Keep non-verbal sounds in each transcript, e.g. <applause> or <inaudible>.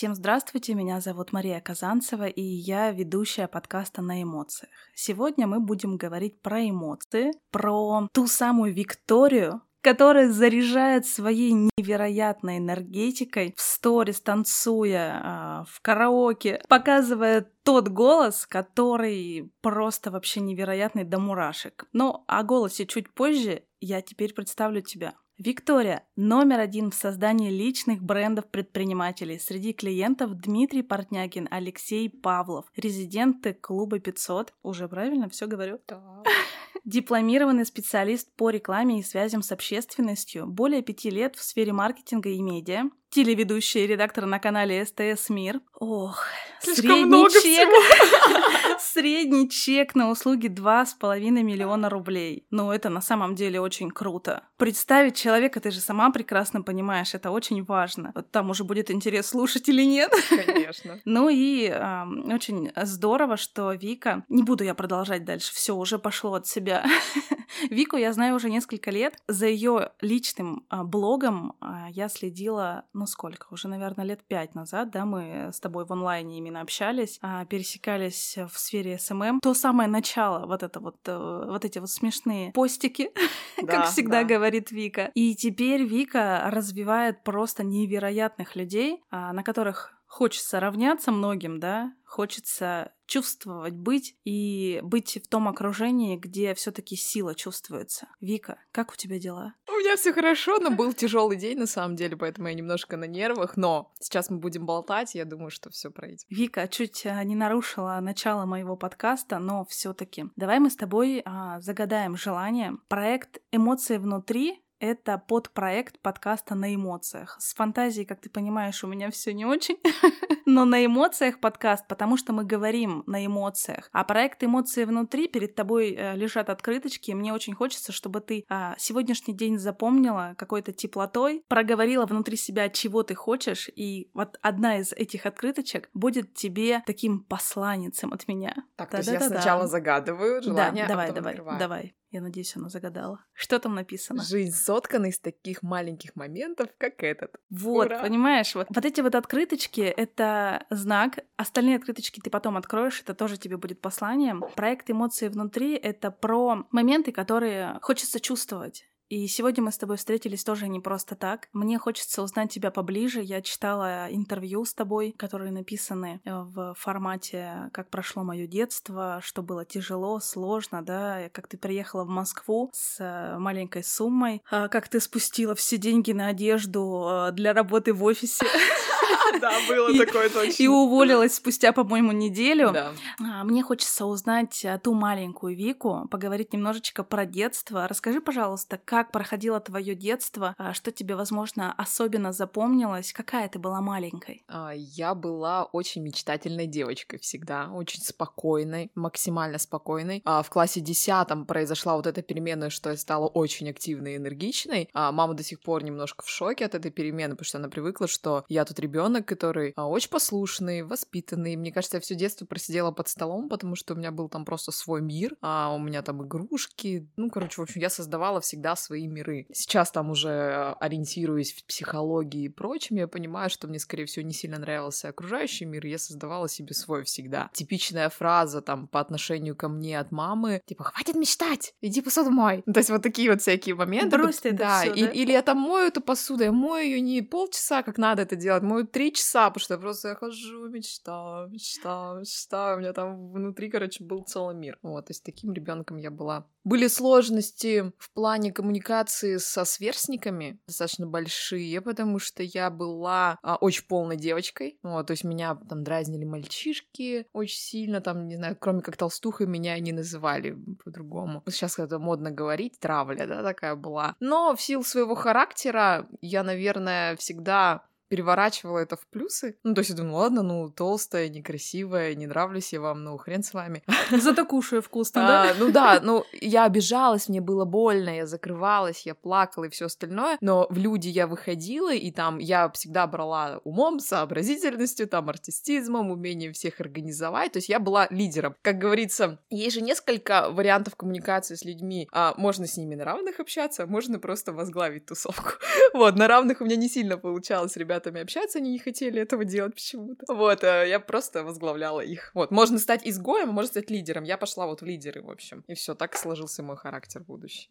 Всем здравствуйте, меня зовут Мария Казанцева, и я ведущая подкаста «На эмоциях». Сегодня мы будем говорить про эмоции, про ту самую Викторию, которая заряжает своей невероятной энергетикой в сторис, танцуя, а, в караоке, показывая тот голос, который просто вообще невероятный до мурашек. Но о голосе чуть позже я теперь представлю тебя. Виктория – номер один в создании личных брендов предпринимателей. Среди клиентов Дмитрий Портнягин, Алексей Павлов, резиденты клуба 500. Уже правильно все говорю? Да. <laughs> Дипломированный специалист по рекламе и связям с общественностью, более пяти лет в сфере маркетинга и медиа, телеведущая и редактор на канале СТС Мир. Ох, Слишком средний много чек. всего. <laughs> Средний чек на услуги 2,5 миллиона рублей. Ну, это на самом деле очень круто. Представить человека, ты же сама прекрасно понимаешь, это очень важно. Вот там уже будет интерес слушать или нет. Конечно. <laughs> Ну и ам, очень здорово, что Вика... Не буду я продолжать дальше, все уже пошло от себя. <laughs> Вику я знаю уже несколько лет. За ее личным а, блогом а, я следила, ну сколько, уже, наверное, лет пять назад, да, мы с тобой в онлайне именно общались, а, пересекались в сфере СММ. То самое начало, вот это вот, э, вот эти вот смешные постики, <laughs> Да, как всегда да. говорит Вика. И теперь Вика развивает просто невероятных людей, а, на которых хочется равняться многим, да, хочется чувствовать, быть и быть в том окружении, где все-таки сила чувствуется. Вика, как у тебя дела? Меня все хорошо, но был тяжелый день на самом деле, поэтому я немножко на нервах. Но сейчас мы будем болтать, я думаю, что все пройдет. Вика чуть а, не нарушила начало моего подкаста, но все-таки давай мы с тобой а, загадаем желание. Проект «Эмоции внутри» Это подпроект подкаста на эмоциях. С фантазией, как ты понимаешь, у меня все не очень, <laughs> но на эмоциях подкаст, потому что мы говорим на эмоциях. А проект эмоции внутри перед тобой э, лежат открыточки. и Мне очень хочется, чтобы ты а, сегодняшний день запомнила какой-то теплотой, проговорила внутри себя, чего ты хочешь, и вот одна из этих открыточек будет тебе таким посланницем от меня. Так, то есть я Да-да-да-да. сначала загадываю желание, да, а давай, потом давай, открываю. давай. Я надеюсь, она загадала. Что там написано? Жизнь соткана из таких маленьких моментов, как этот. Вот, Ура! понимаешь, вот, вот эти вот открыточки — это знак. Остальные открыточки ты потом откроешь, это тоже тебе будет посланием. Проект «Эмоции внутри» — это про моменты, которые хочется чувствовать. И сегодня мы с тобой встретились тоже не просто так. Мне хочется узнать тебя поближе. Я читала интервью с тобой, которые написаны э, в формате «Как прошло мое детство», что было тяжело, сложно, да, как ты приехала в Москву с э, маленькой суммой, а как ты спустила все деньги на одежду э, для работы в офисе <laughs> Да, было такое точно. и уволилась спустя, по-моему, неделю. А, Мне хочется узнать а, ту маленькую Вику, поговорить немножечко про детство. Расскажи, пожалуйста, как проходило твое детство, а, что тебе, возможно, особенно запомнилось, какая ты была маленькой. Я была очень мечтательной девочкой всегда, очень спокойной, максимально спокойной. В классе десятом произошла вот эта перемена, что я стала очень активной и энергичной. Мама до сих пор немножко в шоке от этой перемены, потому что она привыкла, что я тут ребенок, который а, очень послушный, воспитанный. Мне кажется, я все детство просидела под столом, потому что у меня был там просто свой мир, а у меня там игрушки. Ну, короче, в общем, я создавала всегда свои миры. Сейчас там уже э, ориентируясь в психологии и прочем, я понимаю, что мне, скорее всего, не сильно нравился окружающий мир, я создавала себе свой всегда. Типичная фраза там по отношению ко мне от мамы, типа, хватит мечтать, иди посуду мой. Ну, То есть вот такие вот всякие моменты. Брось ты это да, всё, и- да? Или я там мою эту посуду, я мою ее не полчаса, как надо это делать, мою три часа, потому что я просто я хожу, мечтаю, мечтаю, мечтаю. У меня там внутри, короче, был целый мир. Вот, то есть таким ребенком я была. Были сложности в плане коммуникации со сверстниками достаточно большие, потому что я была а, очень полной девочкой. Вот, то есть меня там дразнили мальчишки очень сильно, там, не знаю, кроме как толстухой меня не называли по-другому. Сейчас это модно говорить, травля, да, такая была. Но в силу своего характера я, наверное, всегда переворачивала это в плюсы. Ну, то есть я думаю, ладно, ну, толстая, некрасивая, не нравлюсь я вам, ну, хрен с вами. <laughs> Зато кушаю вкусно, да? А, ну да, <laughs> ну я обижалась, мне было больно, я закрывалась, я плакала и все остальное, но в люди я выходила, и там я всегда брала умом, сообразительностью, там артистизмом, умением всех организовать, то есть я была лидером. Как говорится, есть же несколько вариантов коммуникации с людьми. А, можно с ними на равных общаться, а можно просто возглавить тусовку. <laughs> Вот, на равных у меня не сильно получалось с ребятами общаться, они не хотели этого делать почему-то. Вот, э, я просто возглавляла их. Вот, можно стать изгоем, а можно стать лидером. Я пошла вот в лидеры, в общем. И все, так сложился мой характер.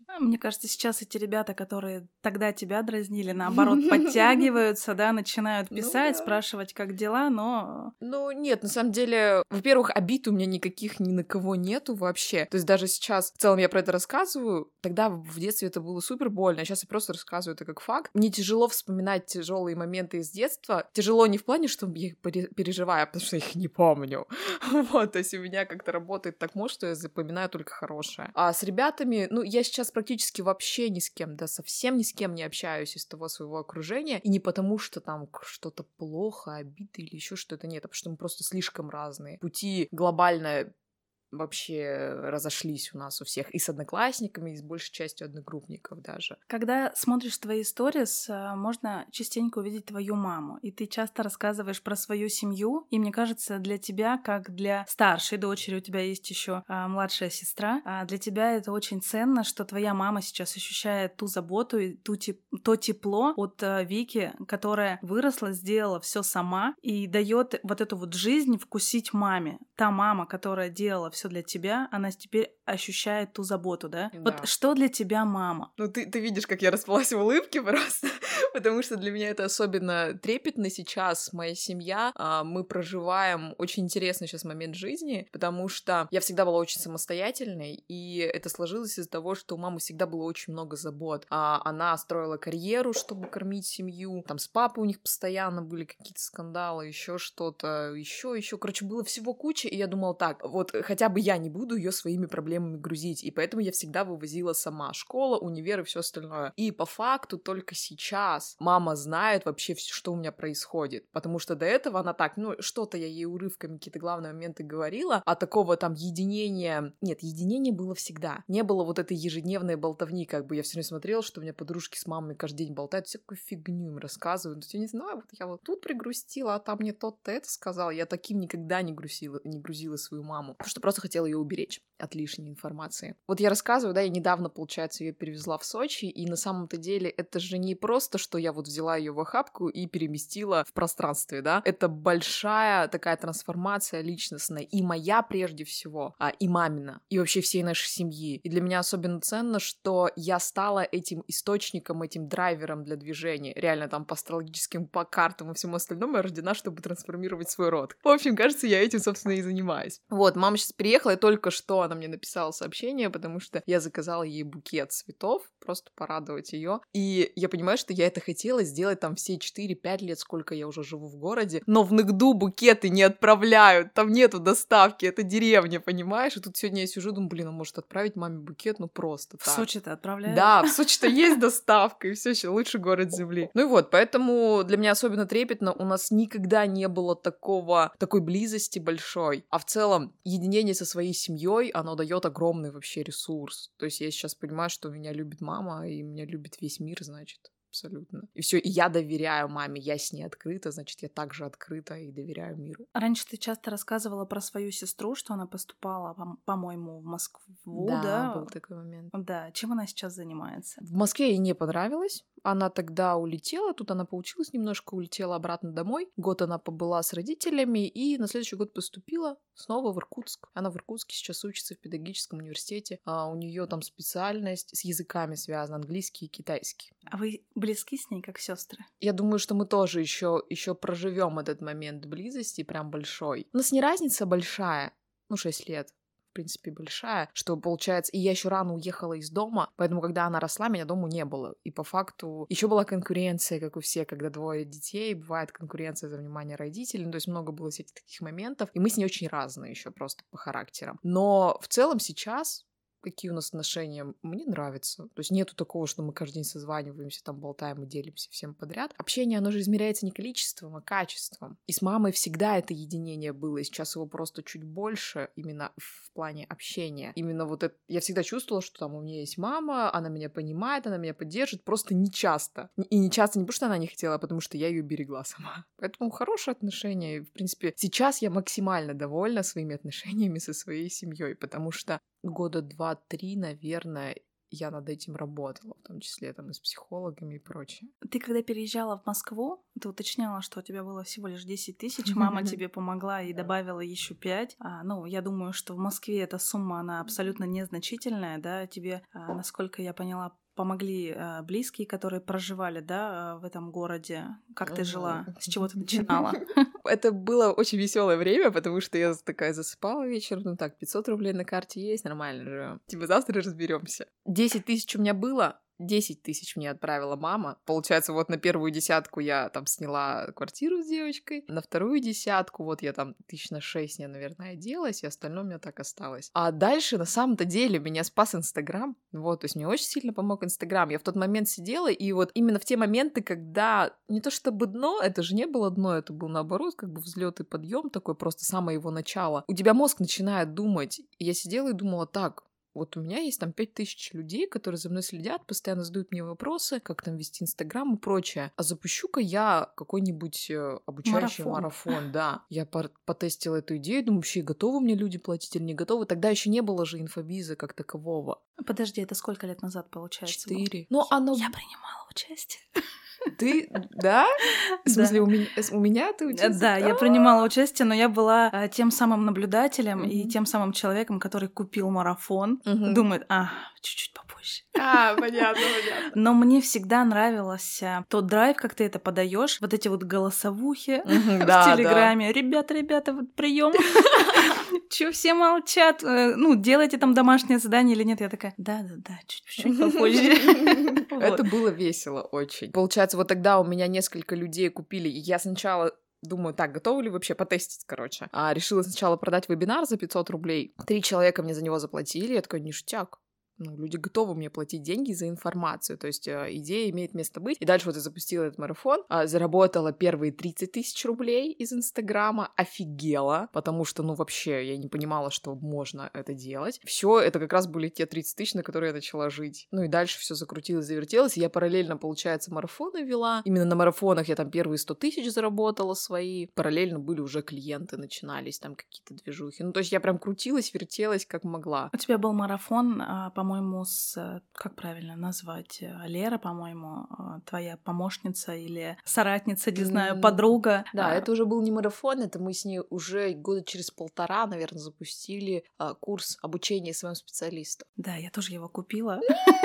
А, мне кажется, сейчас эти ребята, которые тогда тебя дразнили, наоборот, <laughs> подтягиваются, да, начинают ну писать, спрашивать, как дела, но... Ну, нет, на самом деле, во-первых, обид у меня никаких ни на кого нету вообще. То есть даже сейчас, в целом я про это рассказываю, тогда в детстве это было супер больно, а сейчас я просто рассказываю это как факт. Мне тяжело вспоминать тяжелые моменты из детства. Тяжело не в плане, что я их переживаю, а потому что их не помню. <laughs> вот, то есть у меня как-то работает так мозг, что я запоминаю только хорошее. А с ребятами, ну, я сейчас практически вообще ни с кем, да, совсем ни с кем не общаюсь из того своего окружения, и не потому, что там что-то плохо, обиды или еще что-то нет, а потому что мы просто слишком разные. Пути глобально вообще разошлись у нас у всех и с одноклассниками, и с большей частью одногруппников даже. Когда смотришь твои сторис, а, можно частенько увидеть твою маму, и ты часто рассказываешь про свою семью, и мне кажется, для тебя, как для старшей дочери, у тебя есть еще а, младшая сестра, а для тебя это очень ценно, что твоя мама сейчас ощущает ту заботу и ту теп то тепло от а, Вики, которая выросла, сделала все сама и дает вот эту вот жизнь вкусить маме. Та мама, которая делала для тебя, она теперь ощущает ту заботу, да? да. Вот что для тебя мама? Ну, ты, ты видишь, как я расплылась в улыбке <laughs> просто, потому что для меня это особенно трепетно сейчас. Моя семья, а, мы проживаем очень интересный сейчас момент жизни, потому что я всегда была очень самостоятельной, и это сложилось из-за того, что у мамы всегда было очень много забот. А, она строила карьеру, чтобы кормить семью, там с папой у них постоянно были какие-то скандалы, еще что-то, еще, еще, короче, было всего куча, и я думала так, вот хотя бы я не буду ее своими проблемами грузить. И поэтому я всегда вывозила сама. Школа, универ и все остальное. И по факту только сейчас мама знает вообще все, что у меня происходит. Потому что до этого она так, ну, что-то я ей урывками какие-то главные моменты говорила, а такого там единения... Нет, единение было всегда. Не было вот этой ежедневной болтовни, как бы я все время смотрела, что у меня подружки с мамой каждый день болтают, всякую фигню им рассказывают. Я не знаю, вот я вот тут пригрустила, а там мне тот-то это сказал. Я таким никогда не грузила, не грузила свою маму. Потому что просто хотела ее уберечь от лишней информации. Вот я рассказываю, да, я недавно, получается, ее перевезла в Сочи, и на самом-то деле это же не просто, что я вот взяла ее в охапку и переместила в пространстве, да, это большая такая трансформация личностная, и моя прежде всего, а, и мамина, и вообще всей нашей семьи. И для меня особенно ценно, что я стала этим источником, этим драйвером для движения. Реально там по астрологическим, по картам и всему остальному я рождена, чтобы трансформировать свой род. В общем, кажется, я этим, собственно, и занимаюсь. Вот, мама сейчас приехала, и только что она мне написала сообщение, потому что я заказала ей букет цветов, просто порадовать ее. И я понимаю, что я это хотела сделать там все 4-5 лет, сколько я уже живу в городе, но в Нгду букеты не отправляют, там нету доставки, это деревня, понимаешь? И тут сегодня я сижу, думаю, блин, а может отправить маме букет, ну просто В Сочи-то отправляют? Да, в Сочи-то <laughs> есть доставка, и все еще лучший город земли. Ну и вот, поэтому для меня особенно трепетно, у нас никогда не было такого, такой близости большой, а в целом единение со своей семьей, оно дает огромный вообще ресурс. То есть я сейчас понимаю, что меня любит мама, и меня любит весь мир, значит абсолютно. И все, и я доверяю маме, я с ней открыта, значит, я также открыта и доверяю миру. Раньше ты часто рассказывала про свою сестру, что она поступала, по-моему, в Москву, да? Да, был такой момент. Да, чем она сейчас занимается? В Москве ей не понравилось, она тогда улетела, тут она поучилась немножко, улетела обратно домой. Год она побыла с родителями и на следующий год поступила снова в Иркутск. Она в Иркутске сейчас учится в педагогическом университете. А у нее там специальность с языками связана, английский и китайский. А вы близки с ней как сестры? Я думаю, что мы тоже еще еще проживем этот момент близости прям большой. У нас не разница большая, ну, 6 лет в принципе, большая, что получается, и я еще рано уехала из дома, поэтому, когда она росла, меня дома не было. И по факту еще была конкуренция, как у всех, когда двое детей, бывает конкуренция за внимание родителей, ну, то есть много было всяких таких моментов, и мы с ней очень разные еще просто по характерам. Но в целом сейчас какие у нас отношения, мне нравится. То есть нету такого, что мы каждый день созваниваемся, там болтаем и делимся всем подряд. Общение, оно же измеряется не количеством, а качеством. И с мамой всегда это единение было, и сейчас его просто чуть больше именно в плане общения. Именно вот это... Я всегда чувствовала, что там у меня есть мама, она меня понимает, она меня поддержит, просто не часто. И не часто не потому, что она не хотела, а потому что я ее берегла <laughs> сама. Поэтому хорошие отношения. В принципе, сейчас я максимально довольна своими отношениями со своей семьей, потому что года два-три, наверное, я над этим работала, в том числе там и с психологами и прочее. Ты когда переезжала в Москву, ты уточняла, что у тебя было всего лишь 10 тысяч, <laughs> мама тебе помогла и добавила еще 5. А, ну, я думаю, что в Москве эта сумма, она абсолютно незначительная, да, тебе, а, насколько я поняла, помогли э, близкие, которые проживали, да, э, в этом городе. Как ты жила? С чего ты <laughs> начинала? <laughs> Это было очень веселое время, потому что я такая засыпала вечером, ну так, 500 рублей на карте есть, нормально живем. Типа завтра разберемся. 10 тысяч у меня было, 10 тысяч мне отправила мама. Получается, вот на первую десятку я там сняла квартиру с девочкой, на вторую десятку вот я там тысяч на 6 я, наверное, оделась, и остальное у меня так осталось. А дальше, на самом-то деле, меня спас Инстаграм. Вот, то есть мне очень сильно помог Инстаграм. Я в тот момент сидела, и вот именно в те моменты, когда не то чтобы дно, это же не было дно, это был наоборот, как бы взлет и подъем такой, просто самое его начало. У тебя мозг начинает думать. И я сидела и думала, так, вот у меня есть там 5000 людей, которые за мной следят, постоянно задают мне вопросы, как там вести Инстаграм и прочее. А запущу-ка я какой-нибудь э, обучающий марафон. марафон да. Я потестила эту идею, думаю, вообще готовы мне люди платить или не готовы. Тогда еще не было же инфобиза как такового. Подожди, это сколько лет назад получается? Четыре. Ну, оно... Я принимала участие. Ты, да? В смысле, у меня, у меня ты училась? Да, я принимала участие, но я была а, тем самым наблюдателем и тем самым человеком, который купил марафон, думает, а, чуть-чуть попозже. <laughs> А, понятно, понятно. Но мне всегда нравился тот драйв, как ты это подаешь, вот эти вот голосовухи <laughs> в Телеграме. Ребята, ребята, вот прием. <laughs> Че все молчат? Э, ну, делайте там домашнее задание или нет? Я такая, да-да-да, чуть-чуть попозже. Это было весело очень. Получается, вот тогда у меня несколько людей купили, и я сначала Думаю, так, готовы ли вообще потестить, короче. А решила сначала продать вебинар за 500 рублей. Три человека мне за него заплатили. Я такой, ништяк ну, люди готовы мне платить деньги за информацию, то есть э, идея имеет место быть. И дальше вот я запустила этот марафон, э, заработала первые 30 тысяч рублей из Инстаграма, офигела, потому что, ну, вообще, я не понимала, что можно это делать. Все это как раз были те 30 тысяч, на которые я начала жить. Ну и дальше все закрутилось, завертелось, я параллельно, получается, марафоны вела. Именно на марафонах я там первые 100 тысяч заработала свои. Параллельно были уже клиенты, начинались там какие-то движухи. Ну, то есть я прям крутилась, вертелась, как могла. У тебя был марафон, а, по по-моему, с, э, как правильно назвать, э, Лера, по-моему, э, твоя помощница или соратница, не знаю, подруга. Да, а... это уже был не марафон, это мы с ней уже года через полтора, наверное, запустили а, курс обучения своим специалистам. Да, я тоже его купила,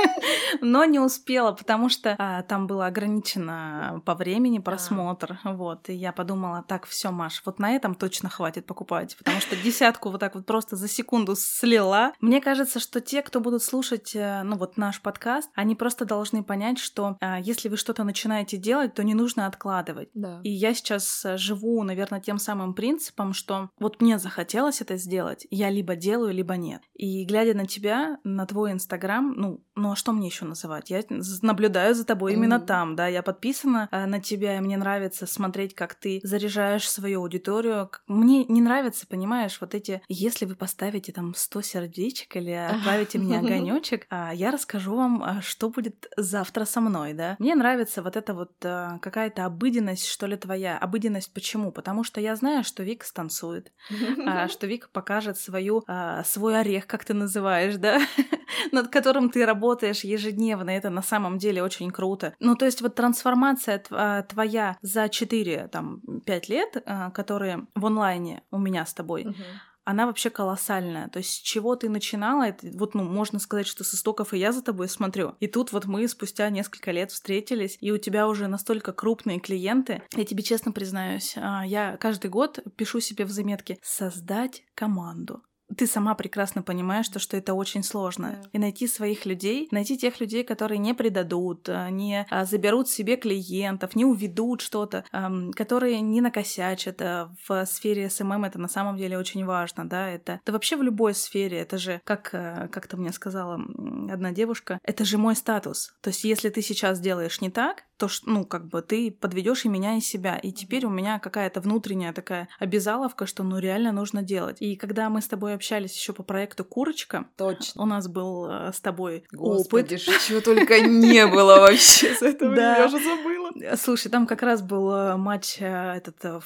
<laughs> но не успела, потому что а, там было ограничено по времени просмотр, вот, и я подумала, так, все, Маш, вот на этом точно хватит покупать, потому что десятку вот так вот просто за секунду слила. Мне кажется, что те, кто будут слушать, э, ну вот наш подкаст, они просто должны понять, что а, если вы что-то начинаете делать, то не нужно откладывать. Да. И я сейчас э, живу, наверное, тем самым принципом, что вот мне захотелось это сделать, я либо делаю, либо нет. И глядя на тебя, на твой Инстаграм, ну, ну а что мне еще называть? Я наблюдаю за тобой mm-hmm. именно там, да, я подписана э, на тебя, и мне нравится смотреть, как ты заряжаешь свою аудиторию. Мне не нравится, понимаешь, вот эти, если вы поставите там 100 сердечек или отправите мне огонь <laughs> огонечек, а я расскажу вам, а, что будет завтра со мной, да. Мне нравится вот эта вот а, какая-то обыденность, что ли, твоя. Обыденность почему? Потому что я знаю, что Вика станцует, <laughs> что Вика покажет свою, свой орех, как ты называешь, да, <laughs> над которым ты работаешь ежедневно. Это на самом деле очень круто. Ну, то есть вот трансформация твоя за 4, там, 5 лет, которые в онлайне у меня с тобой, она вообще колоссальная. То есть с чего ты начинала, это, вот, ну, можно сказать, что с истоков и я за тобой смотрю. И тут вот мы спустя несколько лет встретились, и у тебя уже настолько крупные клиенты. Я тебе честно признаюсь, а, я каждый год пишу себе в заметке «создать команду» ты сама прекрасно понимаешь, что, что это очень сложно. Yeah. И найти своих людей, найти тех людей, которые не предадут, а, не а, заберут себе клиентов, не уведут что-то, которые не накосячат. А, в сфере СММ это на самом деле очень важно, да, это, да вообще в любой сфере, это же, как как-то мне сказала одна девушка, это же мой статус. То есть если ты сейчас делаешь не так, то, что, ну, как бы ты подведешь и меня, и себя. И теперь у меня какая-то внутренняя такая обязаловка, что ну реально нужно делать. И когда мы с тобой общались еще по проекту Курочка, точно. У нас был э, с тобой Господи, опыт. чего только не было вообще с этого, да. я уже забыла. Слушай, там как раз был э, матч э, этот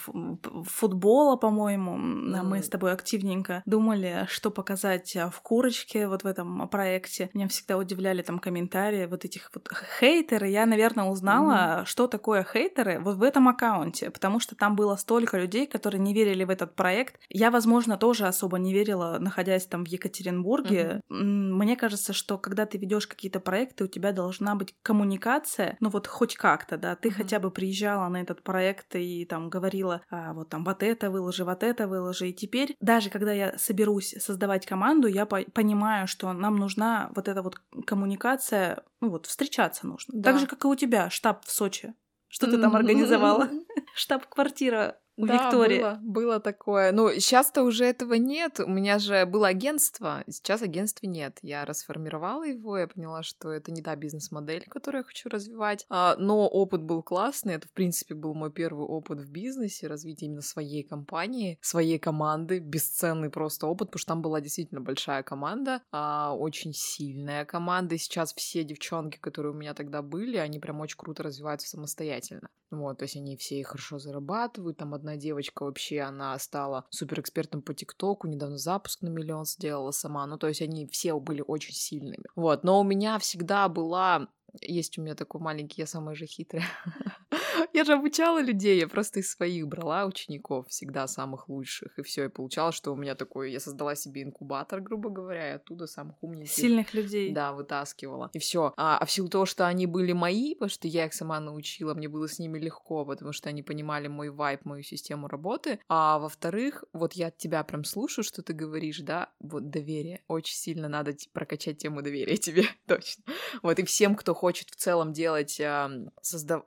футбола, по-моему. Мы с тобой активненько думали, что показать в Курочке вот в этом проекте. Меня всегда удивляли там комментарии вот этих вот хейтеры. Я, наверное, узнала, mm. что такое хейтеры вот в этом аккаунте, потому что там было столько людей, которые не верили в этот проект. Я, возможно, тоже особо не верила, находясь там в Екатеринбурге. Mm-hmm. Мне кажется, что когда ты ведешь какие-то проекты, у тебя должна быть коммуникация, ну вот хоть как-то, да, ты mm-hmm. хотя бы приезжала на этот проект и там говорила, а, вот там вот это выложи, вот это выложи. И теперь, даже когда я соберусь создавать команду, я по- понимаю, что нам нужна вот эта вот коммуникация, ну вот встречаться нужно. Да. Так же, как и у тебя, штаб в Сочи. Что ты там организовала? Штаб-квартира да, Виктории. Было, было такое. Ну, сейчас-то уже этого нет. У меня же было агентство, сейчас агентства нет. Я расформировала его, я поняла, что это не та бизнес-модель, которую я хочу развивать. А, но опыт был классный. Это, в принципе, был мой первый опыт в бизнесе, развитие именно своей компании, своей команды. Бесценный просто опыт, потому что там была действительно большая команда, а, очень сильная команда. И сейчас все девчонки, которые у меня тогда были, они прям очень круто развиваются самостоятельно. Вот, то есть они все хорошо зарабатывают. Там одна девочка вообще, она стала суперэкспертом по ТикТоку, недавно запуск на миллион сделала сама. Ну, то есть они все были очень сильными. Вот, но у меня всегда была есть у меня такой маленький, я самая же хитрая. <laughs> <laughs> Я же обучала людей, я просто из своих брала учеников, всегда самых лучших, и все, и получалось, что у меня такой, я создала себе инкубатор, грубо говоря, и оттуда самых умнейших. Сильных людей. Да, вытаскивала. И все. А, а в силу того, что они были мои, потому что я их сама научила, мне было с ними легко, потому что они понимали мой вайп, мою систему работы. А во-вторых, вот я от тебя прям слушаю, что ты говоришь, да, вот доверие. Очень сильно надо прокачать тему доверия <laughs> тебе, точно. Вот, и всем, кто хочет в целом делать, создав...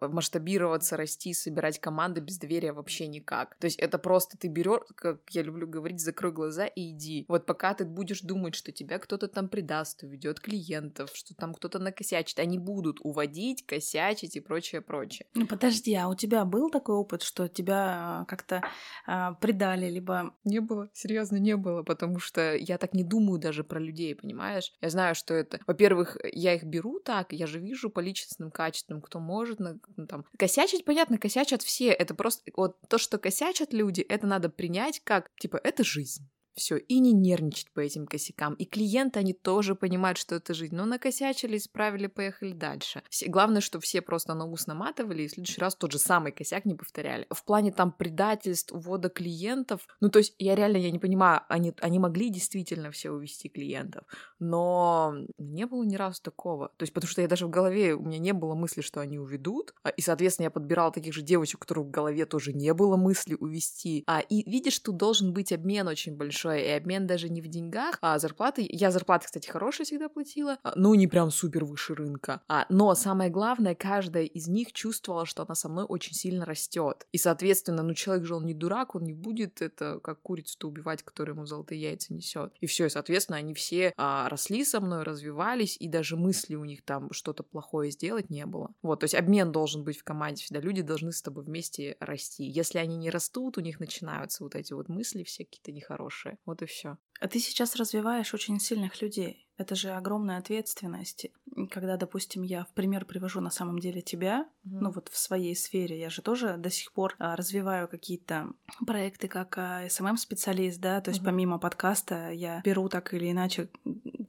масштабироваться расти, собирать команды без доверия вообще никак. То есть это просто ты берешь, как я люблю говорить, закрой глаза и иди. Вот пока ты будешь думать, что тебя кто-то там предаст, уведет клиентов, что там кто-то накосячит, они будут уводить, косячить и прочее, прочее. Ну подожди, а у тебя был такой опыт, что тебя как-то а, предали, либо... Не было, серьезно, не было, потому что я так не думаю даже про людей, понимаешь? Я знаю, что это... Во-первых, я их беру так, я же вижу по личностным качествам, кто может ну, там косячить понятно, косячат все. Это просто вот то, что косячат люди, это надо принять как, типа, это жизнь все, и не нервничать по этим косякам. И клиенты, они тоже понимают, что это жизнь. Ну, накосячили, исправили, поехали дальше. Все, главное, что все просто на ус наматывали, и в следующий раз тот же самый косяк не повторяли. В плане там предательств, увода клиентов, ну, то есть я реально, я не понимаю, они, они могли действительно все увести клиентов, но не было ни разу такого. То есть, потому что я даже в голове, у меня не было мысли, что они уведут, а, и, соответственно, я подбирала таких же девочек, у которых в голове тоже не было мысли увести. А, и видишь, тут должен быть обмен очень большой большой, и обмен даже не в деньгах, а зарплаты. Я зарплаты, кстати, хорошие всегда платила, а, ну, не прям супер выше рынка. А, но самое главное, каждая из них чувствовала, что она со мной очень сильно растет. И, соответственно, ну, человек же он не дурак, он не будет это как курицу-то убивать, которая ему золотые яйца несет. И все, и, соответственно, они все а, росли со мной, развивались, и даже мысли у них там что-то плохое сделать не было. Вот, то есть обмен должен быть в команде всегда. Люди должны с тобой вместе расти. Если они не растут, у них начинаются вот эти вот мысли все какие-то нехорошие. Вот и все. А ты сейчас развиваешь очень сильных людей. Это же огромная ответственность. Когда, допустим, я в пример привожу на самом деле тебя, mm-hmm. ну вот в своей сфере, я же тоже до сих пор а, развиваю какие-то проекты как а, SMM-специалист, да, то есть mm-hmm. помимо подкаста я беру так или иначе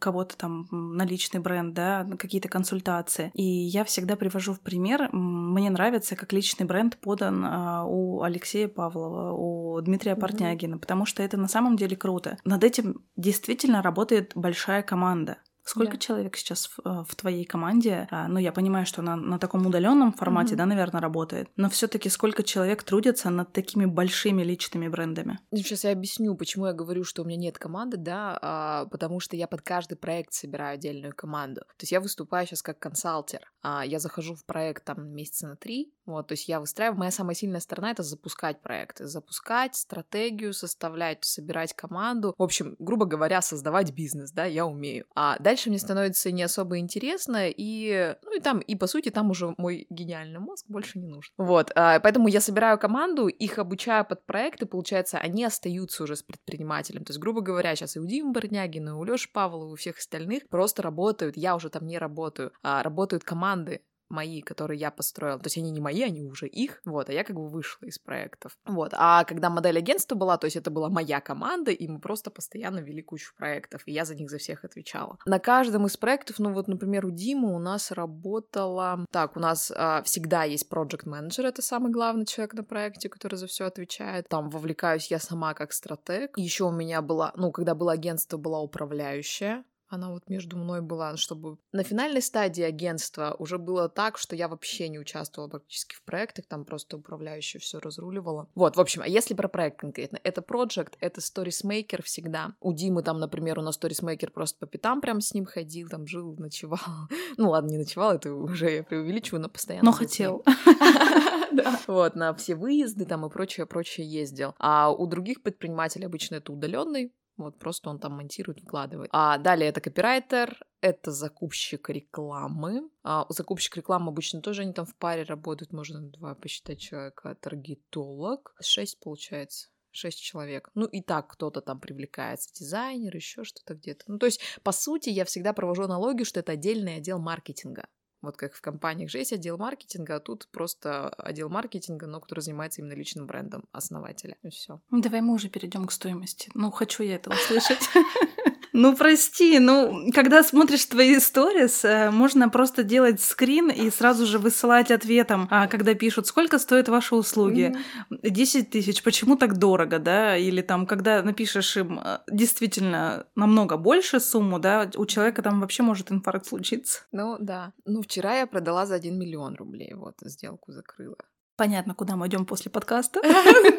кого-то там на личный бренд, да, какие-то консультации. И я всегда привожу в пример, мне нравится, как личный бренд подан а, у Алексея Павлова, у Дмитрия mm-hmm. Портнягина, потому что это на самом деле круто. Над этим действительно работает большая команда. Сколько да. человек сейчас в, э, в твоей команде? А, ну, я понимаю, что она на таком удаленном формате, mm-hmm. да, наверное, работает. Но все-таки сколько человек трудятся над такими большими личными брендами? Сейчас я объясню, почему я говорю, что у меня нет команды, да, а, потому что я под каждый проект собираю отдельную команду. То есть я выступаю сейчас как консалтер. А, я захожу в проект там месяца на три, Вот, то есть я выстраиваю, моя самая сильная сторона — это запускать проекты, запускать стратегию, составлять, собирать команду. В общем, грубо говоря, создавать бизнес, да, я умею. А дальше мне становится не особо интересно, и, ну и там, и по сути, там уже мой гениальный мозг больше не нужен. Вот, а, поэтому я собираю команду, их обучаю под проекты, получается, они остаются уже с предпринимателем. То есть, грубо говоря, сейчас и у Димы Борнягина, и у Лёши Павлова, и у всех остальных просто работают, я уже там не работаю, а работают команды, мои, которые я построила. То есть они не мои, они уже их. Вот, а я как бы вышла из проектов. Вот. А когда модель агентства была, то есть это была моя команда, и мы просто постоянно вели кучу проектов, и я за них за всех отвечала. На каждом из проектов, ну вот, например, у Димы у нас работала... Так, у нас а, всегда есть project менеджер это самый главный человек на проекте, который за все отвечает. Там вовлекаюсь я сама как стратег. Еще у меня была, ну, когда было агентство, была управляющая, она вот между мной была, чтобы на финальной стадии агентства уже было так, что я вообще не участвовала практически в проектах, там просто управляющая все разруливала. Вот, в общем, а если про проект конкретно, это проект, это сторисмейкер всегда. У Димы там, например, у нас сторисмейкер просто по пятам прям с ним ходил, там жил, ночевал. <laughs> Ну ладно, не ночевал, это уже я преувеличиваю, но постоянно. Но хотел. <laughs> <laughs> Вот, на все выезды там и прочее, прочее ездил. А у других предпринимателей обычно это удаленный вот просто он там монтирует, вкладывает. А далее это копирайтер, это закупщик рекламы. А закупщик рекламы обычно тоже они там в паре работают, можно два посчитать человека. Таргетолог. Шесть получается шесть человек. Ну и так кто-то там привлекается, дизайнер, еще что-то где-то. Ну то есть, по сути, я всегда провожу аналогию, что это отдельный отдел маркетинга. Вот как в компаниях же есть отдел маркетинга, а тут просто отдел маркетинга, но который занимается именно личным брендом основателя. И все. Давай мы уже перейдем к стоимости. Ну, хочу я это услышать. <laughs> Ну, прости, ну, когда смотришь твои сторис, э, можно просто делать скрин и сразу же высылать ответом, а когда пишут, сколько стоят ваши услуги? 10 тысяч, почему так дорого, да? Или там, когда напишешь им э, действительно намного больше сумму, да, у человека там вообще может инфаркт случиться. Ну, да. Ну, вчера я продала за 1 миллион рублей, вот, сделку закрыла. Понятно, куда мы идем после подкаста. <laughs>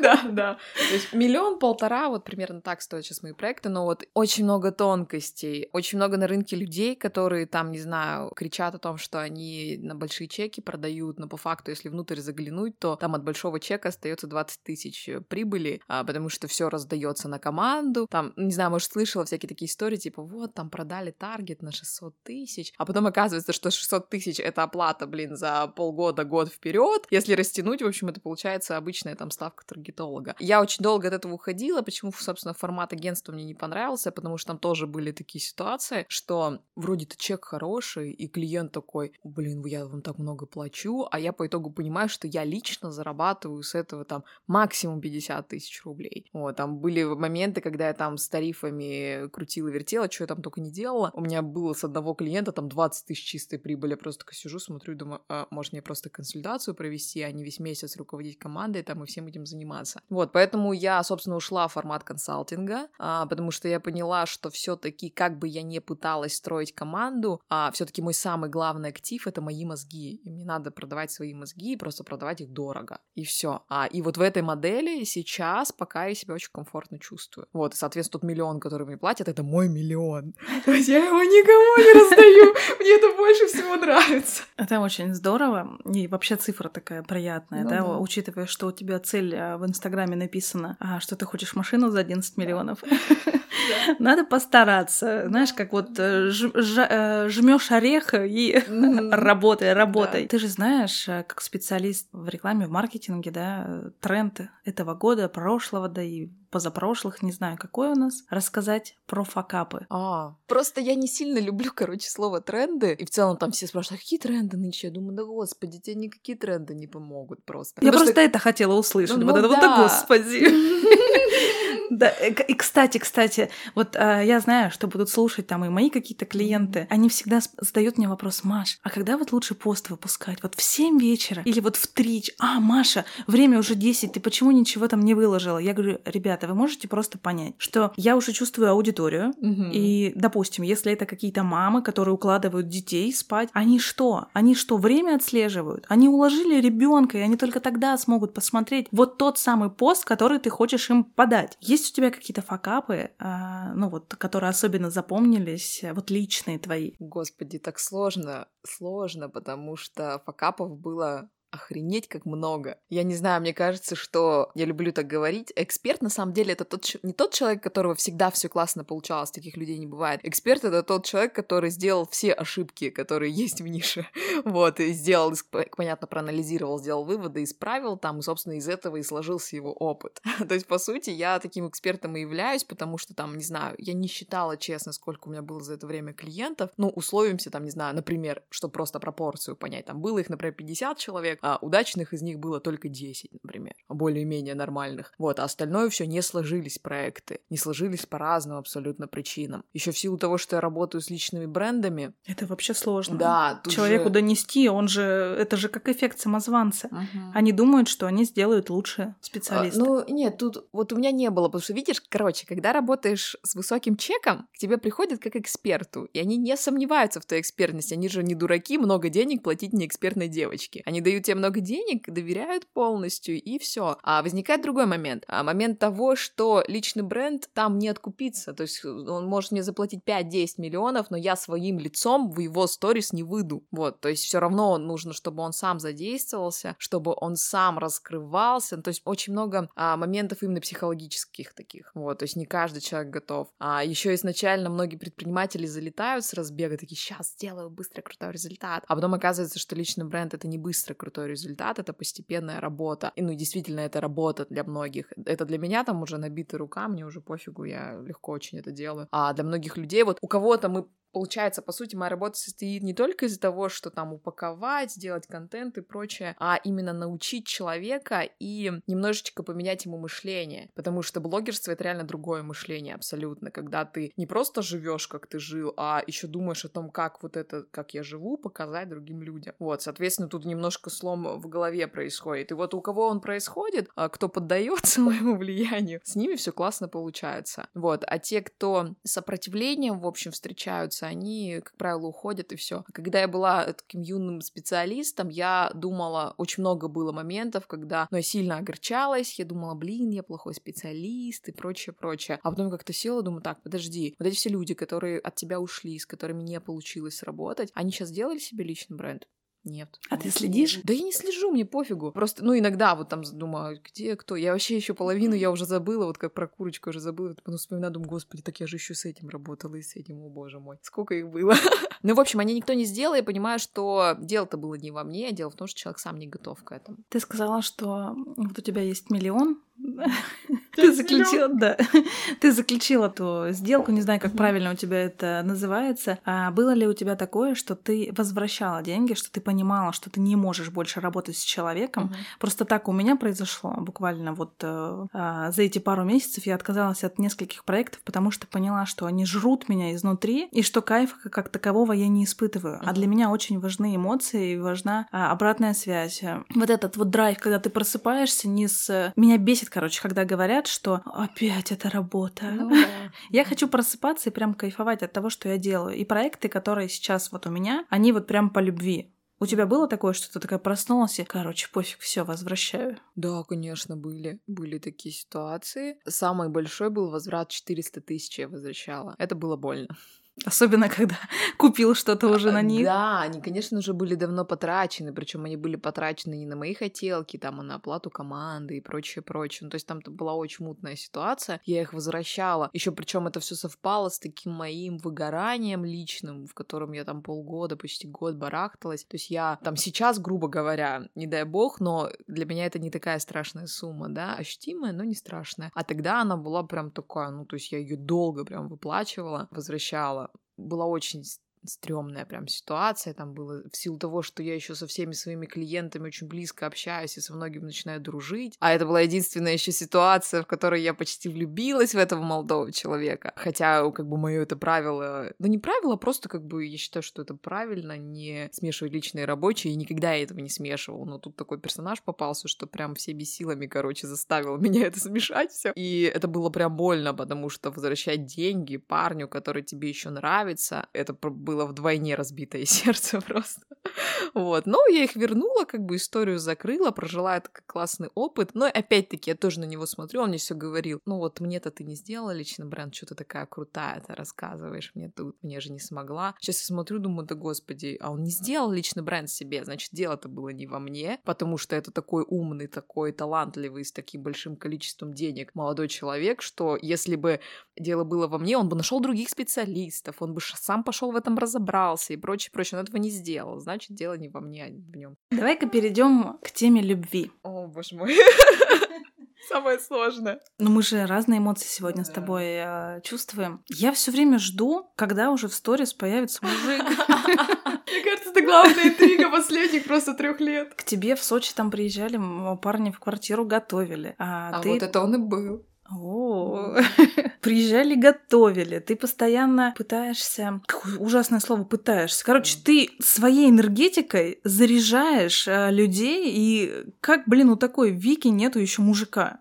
Да, да. То есть миллион-полтора, вот примерно так стоят сейчас мои проекты, но вот очень много тонкостей, очень много на рынке людей, которые там, не знаю, кричат о том, что они на большие чеки продают, но по факту, если внутрь заглянуть, то там от большого чека остается 20 тысяч прибыли, а, потому что все раздается на команду. Там, не знаю, может, слышала всякие такие истории, типа, вот, там продали таргет на 600 тысяч, а потом оказывается, что 600 тысяч — это оплата, блин, за полгода, год вперед. Если растянуть тянуть, в общем, это получается обычная там ставка таргетолога. Я очень долго от этого уходила, почему, собственно, формат агентства мне не понравился, потому что там тоже были такие ситуации, что вроде-то чек хороший, и клиент такой, блин, я вам так много плачу, а я по итогу понимаю, что я лично зарабатываю с этого там максимум 50 тысяч рублей. Вот, там были моменты, когда я там с тарифами крутила, вертела, что я там только не делала. У меня было с одного клиента там 20 тысяч чистой прибыли. Я просто такая сижу, смотрю думаю, а, может мне просто консультацию провести, а не весь месяц руководить командой там и всем этим заниматься. Вот, поэтому я, собственно, ушла в формат консалтинга, а, потому что я поняла, что все-таки, как бы я не пыталась строить команду, а все-таки мой самый главный актив это мои мозги. И мне надо продавать свои мозги и просто продавать их дорого. И все. А, и вот в этой модели сейчас пока я себя очень комфортно чувствую. Вот, и, соответственно, тот миллион, который мне платят, это мой миллион. <laughs> То есть я его никому не раздаю. Мне это больше всего нравится. Это очень здорово. И вообще цифра такая приятная ну, да, да, учитывая, что у тебя цель а, в Инстаграме написана, а, что ты хочешь машину за 11 миллионов. <laughs> Надо постараться. Знаешь, как вот э, э, жмешь орех и <laughs> работай, работай. Ты же знаешь, э, как специалист в рекламе, в маркетинге, да, тренд этого года, прошлого, да и позапрошлых, не знаю, какой у нас, рассказать про факапы. А, просто я не сильно люблю, короче, слово тренды. И в целом там все спрашивают, а какие тренды нынче? Я думаю, да господи, тебе никакие тренды не помогут просто. Я Потому просто что... это хотела услышать. Ну, вот это да. вот, да господи. <laughs> <laughs> Да, э, и кстати, кстати, вот а, я знаю, что будут слушать там и мои какие-то клиенты, они всегда задают мне вопрос, Маш, а когда вот лучше пост выпускать? Вот в 7 вечера или вот в 3? А, Маша, время уже 10, ты почему ничего там не выложила? Я говорю, ребята, вы можете просто понять, что я уже чувствую аудиторию, угу. и, допустим, если это какие-то мамы, которые укладывают детей спать, они что? Они что, время отслеживают? Они уложили ребенка, и они только тогда смогут посмотреть вот тот самый пост, который ты хочешь им подать. Есть у тебя какие-то факапы, а, ну вот, которые особенно запомнились, вот личные твои? Господи, так сложно, сложно, потому что факапов было охренеть как много. Я не знаю, мне кажется, что я люблю так говорить. Эксперт на самом деле это тот, не тот человек, которого всегда все классно получалось, таких людей не бывает. Эксперт это тот человек, который сделал все ошибки, которые есть в нише. <laughs> Вот, и сделал, понятно, проанализировал, сделал выводы, исправил там, и, собственно, из этого и сложился его опыт. <laughs> То есть, по сути, я таким экспертом и являюсь, потому что там, не знаю, я не считала, честно, сколько у меня было за это время клиентов. Ну, условимся там, не знаю, например, что просто пропорцию понять. Там было их, например, 50 человек, а удачных из них было только 10, например, более-менее нормальных. Вот, а остальное все не сложились проекты, не сложились по разным абсолютно причинам. Еще в силу того, что я работаю с личными брендами. Это вообще сложно. Да, человеку же... донести, он же, это же как эффект самозванца. Угу. Они думают, что они сделают лучше специалиста. А, ну, нет, тут вот у меня не было, потому что, видишь, короче, когда работаешь с высоким чеком, к тебе приходят как эксперту, и они не сомневаются в твоей экспертности, они же не дураки много денег платить неэкспертной девочке. Они дают тебе много денег, доверяют полностью, и все. А возникает другой момент. А момент того, что личный бренд там не откупится. То есть он может мне заплатить 5-10 миллионов, но я своим лицом в его сторис не выйду. Вот, то есть все равно нужно, чтобы он сам задействовался, чтобы он сам раскрывался. То есть очень много а, моментов именно психологических таких. Вот, то есть не каждый человек готов. А еще изначально многие предприниматели залетают с разбега, такие, сейчас сделаю быстрый крутой результат. А потом оказывается, что личный бренд — это не быстрый крутой результат, это постепенная работа. И, ну, действительно, это работа для многих. Это для меня там уже набитая рука, мне уже пофигу, я легко очень это делаю. А для многих людей, вот у кого-то мы Получается, по сути, моя работа состоит не только из-за того, что там упаковать, сделать контент и прочее, а именно научить человека и немножечко поменять ему мышление. Потому что блогерство это реально другое мышление абсолютно, когда ты не просто живешь, как ты жил, а еще думаешь о том, как вот это, как я живу, показать другим людям. Вот, соответственно, тут немножко слом в голове происходит. И вот у кого он происходит, а кто поддается <laughs> моему влиянию, с ними все классно получается. Вот, а те, кто сопротивлением, в общем, встречаются меняются, они, как правило, уходят и все. Когда я была таким юным специалистом, я думала, очень много было моментов, когда ну, я сильно огорчалась, я думала, блин, я плохой специалист и прочее, прочее. А потом как-то села, думаю, так, подожди, вот эти все люди, которые от тебя ушли, с которыми не получилось работать, они сейчас сделали себе личный бренд? Нет. А ты следишь? Да я не слежу, мне пофигу. Просто, ну, иногда вот там думаю, где кто. Я вообще еще половину я уже забыла, вот как про курочку уже забыла. Потом вспоминаю, думаю, господи, так я же еще с этим работала и с этим, о боже мой. Сколько их было. <laughs> ну, в общем, они никто не сделал, я понимаю, что дело-то было не во мне, а дело в том, что человек сам не готов к этому. Ты сказала, что вот у тебя есть миллион, ты заключила, да, <laughs> ты заключила ту сделку, не знаю, как правильно у тебя это называется. А было ли у тебя такое, что ты возвращала деньги, что ты понимала, что ты не можешь больше работать с человеком? Угу. Просто так у меня произошло. Буквально вот э, э, за эти пару месяцев я отказалась от нескольких проектов, потому что поняла, что они жрут меня изнутри, и что кайфа как такового я не испытываю. Угу. А для меня очень важны эмоции, и важна э, обратная связь. Вот этот вот драйв, когда ты просыпаешься не с... Меня бесит, короче, когда говорят, говорят, что опять это работа. Ну, <laughs> да. Я хочу просыпаться и прям кайфовать от того, что я делаю. И проекты, которые сейчас вот у меня, они вот прям по любви. У тебя было такое, что ты такая проснулась и, короче, пофиг, все, возвращаю? Да, конечно, были. Были такие ситуации. Самый большой был возврат 400 тысяч я возвращала. Это было больно. Особенно, когда <laughs> купил что-то уже на них. Да, они, конечно же, были давно потрачены, причем они были потрачены не на мои хотелки, там, а на оплату команды и прочее, прочее. Ну, то есть там была очень мутная ситуация. Я их возвращала. Еще причем это все совпало с таким моим выгоранием личным, в котором я там полгода, почти год барахталась. То есть я там сейчас, грубо говоря, не дай бог, но для меня это не такая страшная сумма, да, ощутимая, но не страшная. А тогда она была прям такая, ну, то есть я ее долго прям выплачивала, возвращала была очень стрёмная прям ситуация там было в силу того, что я еще со всеми своими клиентами очень близко общаюсь и со многими начинаю дружить. А это была единственная еще ситуация, в которой я почти влюбилась в этого молодого человека. Хотя как бы мое это правило, ну не правило, а просто как бы я считаю, что это правильно не смешивать личные и рабочие, и никогда я этого не смешивала. Но тут такой персонаж попался, что прям всеми силами, короче, заставил <laughs> меня это смешать все. И это было прям больно, потому что возвращать деньги парню, который тебе еще нравится, это было было вдвойне разбитое <laughs> сердце просто. Вот. Но я их вернула, как бы историю закрыла, прожила это как классный опыт. Но опять-таки я тоже на него смотрю, он мне все говорил. Ну вот мне-то ты не сделала личный бренд, что ты такая крутая, ты рассказываешь мне тут, мне же не смогла. Сейчас я смотрю, думаю, да господи, а он не сделал личный бренд себе, значит, дело-то было не во мне, потому что это такой умный, такой талантливый, с таким большим количеством денег молодой человек, что если бы дело было во мне, он бы нашел других специалистов, он бы сам пошел в этом разобрался и прочее, прочее. Он этого не сделал. Значит, дело не во мне, а в нем. Давай-ка перейдем к теме любви. О, боже мой. <laughs> Самое сложное. Ну, мы же разные эмоции сегодня да. с тобой э, чувствуем. Я все время жду, когда уже в сторис появится мужик. <laughs> Мне кажется, это главная интрига последних просто трех лет. К тебе в Сочи там приезжали, парни в квартиру готовили. А, а ты... вот это он и был. О, приезжали, готовили. Ты постоянно пытаешься... Какое ужасное слово пытаешься. Короче, ты своей энергетикой заряжаешь э, людей, и как, блин, у такой Вики нету еще мужика?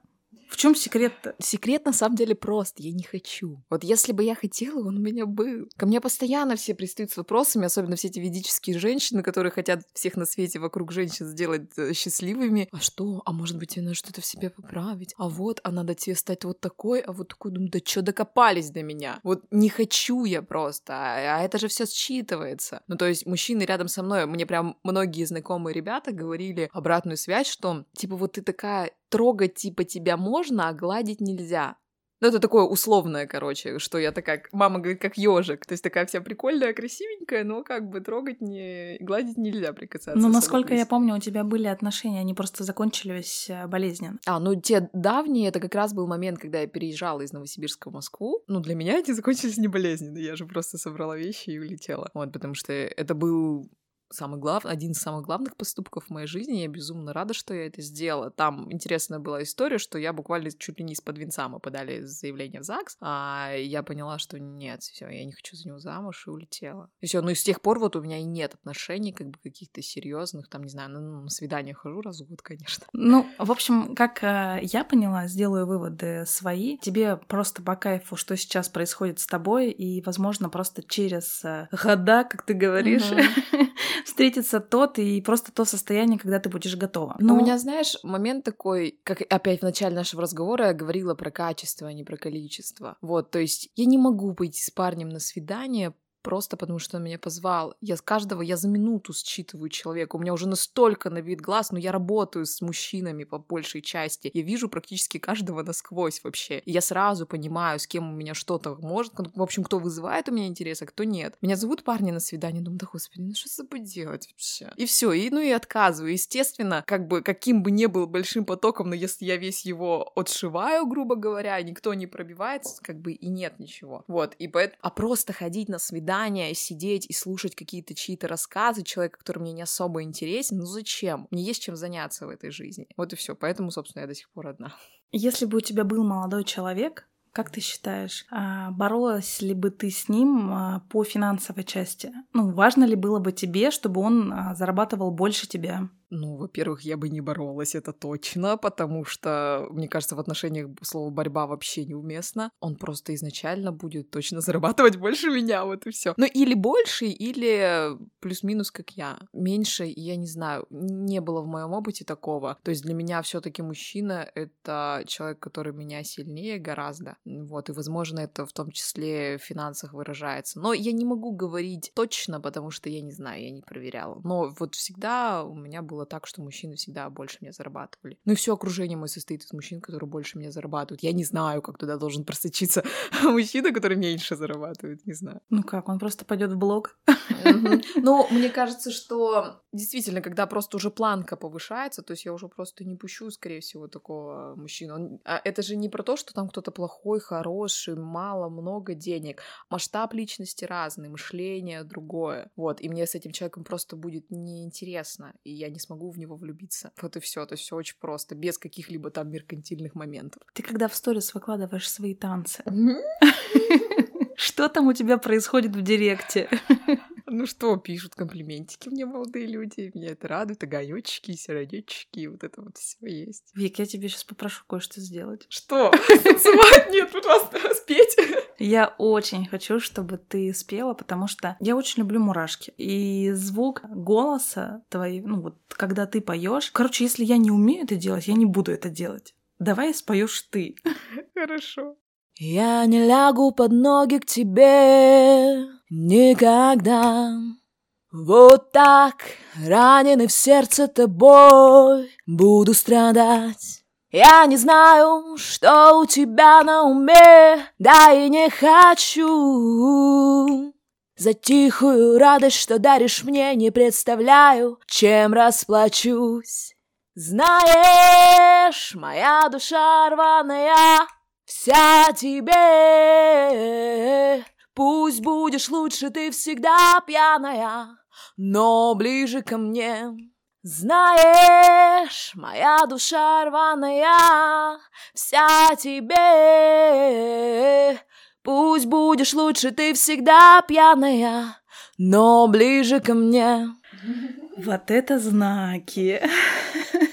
В чем секрет-то? Секрет на самом деле прост. Я не хочу. Вот если бы я хотела, он у меня был. Ко мне постоянно все пристают с вопросами, особенно все эти ведические женщины, которые хотят всех на свете вокруг женщин сделать э, счастливыми. А что? А может быть, надо что-то в себе поправить? А вот, а надо тебе стать вот такой, а вот такой, думаю, да что докопались до меня? Вот не хочу я просто, а, а это же все считывается. Ну, то есть мужчины рядом со мной, мне прям многие знакомые ребята говорили обратную связь, что типа вот ты такая трогать типа тебя можно, а гладить нельзя. Ну, это такое условное, короче, что я такая, мама говорит, как ежик. То есть такая вся прикольная, красивенькая, но как бы трогать не, гладить нельзя, прикасаться. Ну, насколько я помню, у тебя были отношения, они просто закончились э, болезненно. А, ну, те давние, это как раз был момент, когда я переезжала из Новосибирска в Москву. Ну, для меня эти закончились не болезненно, я же просто собрала вещи и улетела. Вот, потому что это был самый глав... один из самых главных поступков в моей жизни. Я безумно рада, что я это сделала. Там интересная была история, что я буквально чуть ли не из-под венца мы подали заявление в ЗАГС, а я поняла, что нет, все, я не хочу за него замуж и улетела. И все, ну и с тех пор вот у меня и нет отношений как бы каких-то серьезных, там, не знаю, ну, на свидание хожу раз в год, конечно. Ну, в общем, как э, я поняла, сделаю выводы свои. Тебе просто по кайфу, что сейчас происходит с тобой, и, возможно, просто через э, года, как ты говоришь, <laughs> <laughs> встретится тот и просто то состояние, когда ты будешь готова. Но... У меня, знаешь, момент такой, как опять в начале нашего разговора я говорила про качество, а не про количество. Вот, то есть я не могу пойти с парнем на свидание просто потому что он меня позвал. Я с каждого, я за минуту считываю человека. У меня уже настолько набит глаз, но я работаю с мужчинами по большей части. Я вижу практически каждого насквозь вообще. И я сразу понимаю, с кем у меня что-то может, в общем, кто вызывает у меня интерес, а кто нет. Меня зовут парни на свидание, думаю, да господи, ну что с собой делать вообще? И все, и ну и отказываю. Естественно, как бы каким бы ни был большим потоком, но если я весь его отшиваю, грубо говоря, никто не пробивается, как бы и нет ничего. Вот, и поэтому... А просто ходить на свидание свидания, сидеть и слушать какие-то чьи-то рассказы человека, который мне не особо интересен, ну зачем? Мне есть чем заняться в этой жизни. Вот и все. Поэтому, собственно, я до сих пор одна. Если бы у тебя был молодой человек, как ты считаешь, а, боролась ли бы ты с ним а, по финансовой части? Ну, важно ли было бы тебе, чтобы он а, зарабатывал больше тебя? Ну, во-первых, я бы не боролась, это точно, потому что, мне кажется, в отношениях слово борьба вообще неуместно. Он просто изначально будет точно <laughs> зарабатывать больше меня, вот и все. Ну, или больше, или плюс-минус, как я. Меньше, я не знаю, не было в моем опыте такого. То есть для меня все-таки мужчина — это человек, который меня сильнее гораздо. Вот, и, возможно, это в том числе в финансах выражается. Но я не могу говорить точно, потому что я не знаю, я не проверяла. Но вот всегда у меня было было так, что мужчины всегда больше меня зарабатывали. Ну и все окружение мое состоит из мужчин, которые больше меня зарабатывают. Я не знаю, как туда должен просочиться <laughs> мужчина, который меньше зарабатывает, не знаю. Ну как, он просто пойдет в блог? Ну, мне кажется, что действительно, когда просто уже планка повышается, то есть я уже просто не пущу, скорее всего, такого мужчину. А это же не про то, что там кто-то плохой, хороший, мало, много денег. Масштаб личности разный, мышление другое. Вот, и мне с этим человеком просто будет неинтересно, и я не смогу в него влюбиться. Вот и все. То есть все очень просто, без каких-либо там меркантильных моментов. Ты когда в сторис выкладываешь свои танцы, <laughs> что там у тебя происходит в директе? <laughs> Ну что, пишут комплиментики мне молодые люди, меня это радует, огонечки, сердечки, вот это вот все есть. Вик, я тебе сейчас попрошу кое-что сделать. Что? <laughs> Танцевать? Нет, пожалуйста, спеть. Я очень хочу, чтобы ты спела, потому что я очень люблю мурашки. И звук голоса твоей, ну вот, когда ты поешь. Короче, если я не умею это делать, я не буду это делать. Давай споешь ты. <laughs> Хорошо. Я не лягу под ноги к тебе никогда. Вот так, раненый в сердце тобой, буду страдать. Я не знаю, что у тебя на уме, да и не хочу. За тихую радость, что даришь мне, не представляю, чем расплачусь. Знаешь, моя душа рваная, вся тебе. Пусть будешь лучше, ты всегда пьяная, но ближе ко мне. Знаешь, моя душа рваная, вся тебе. Пусть будешь лучше, ты всегда пьяная, но ближе ко мне. Вот это знаки. <laughs>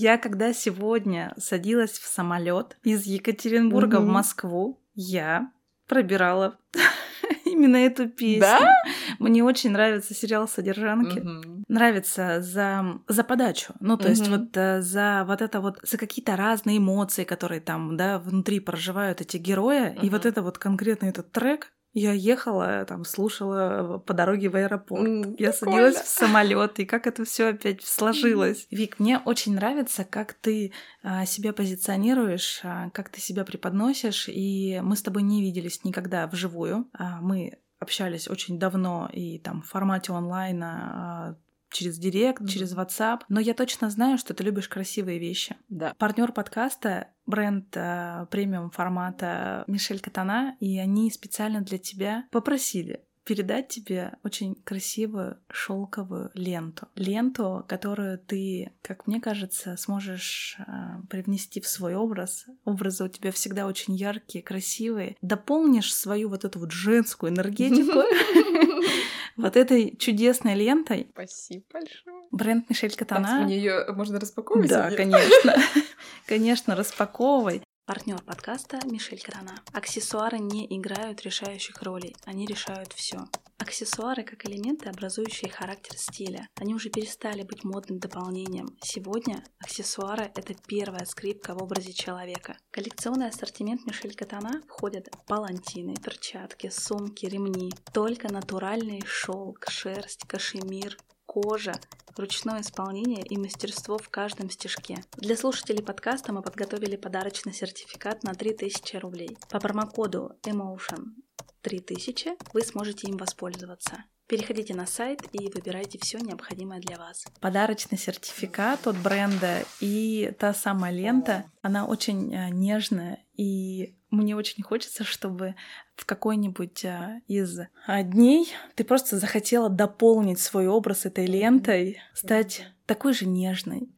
Я когда сегодня садилась в самолет из Екатеринбурга в Москву, я пробирала <laughs> именно эту песню. Да? Мне очень нравится сериал «Содержанки». Мгм. Нравится за, за подачу. Ну, то есть Мгм. вот э, за вот это вот, за какие-то разные эмоции, которые там, да, внутри проживают эти герои. И Мгм. вот это вот конкретно этот трек, я ехала, там, слушала по дороге в аэропорт. М, Я прикольно. садилась в самолет, и как это все опять сложилось. <laughs> Вик, мне очень нравится, как ты а, себя позиционируешь, а, как ты себя преподносишь. И мы с тобой не виделись никогда вживую. А, мы общались очень давно и там в формате онлайна а, через Директ, Мгм. через WhatsApp. Но я точно знаю, что ты любишь красивые вещи. Да. Партнер подкаста бренд э, премиум формата Мишель Катана, и они специально для тебя попросили передать тебе очень красивую шелковую ленту. Ленту, которую ты, как мне кажется, сможешь э, привнести в свой образ. Образы у тебя всегда очень яркие, красивые. Дополнишь свою вот эту вот женскую энергетику <laughs> вот этой чудесной лентой. Спасибо большое. Бренд Мишель Катана. Мне ее можно распаковывать? Да, конечно. <laughs> Конечно, распаковывай. Партнер подкаста Мишель Крана. Аксессуары не играют решающих ролей, они решают все. Аксессуары как элементы, образующие характер стиля. Они уже перестали быть модным дополнением. Сегодня аксессуары — это первая скрипка в образе человека. Коллекционный ассортимент Мишель Катана входят палантины, перчатки, сумки, ремни. Только натуральный шелк, шерсть, кашемир, кожа, ручное исполнение и мастерство в каждом стежке. Для слушателей подкаста мы подготовили подарочный сертификат на 3000 рублей. По промокоду EMOTION 3000 вы сможете им воспользоваться. Переходите на сайт и выбирайте все необходимое для вас. Подарочный сертификат от бренда и та самая лента, она очень а, нежная и мне очень хочется, чтобы в какой-нибудь а, из а, дней ты просто захотела дополнить свой образ этой лентой, стать такой же нежной.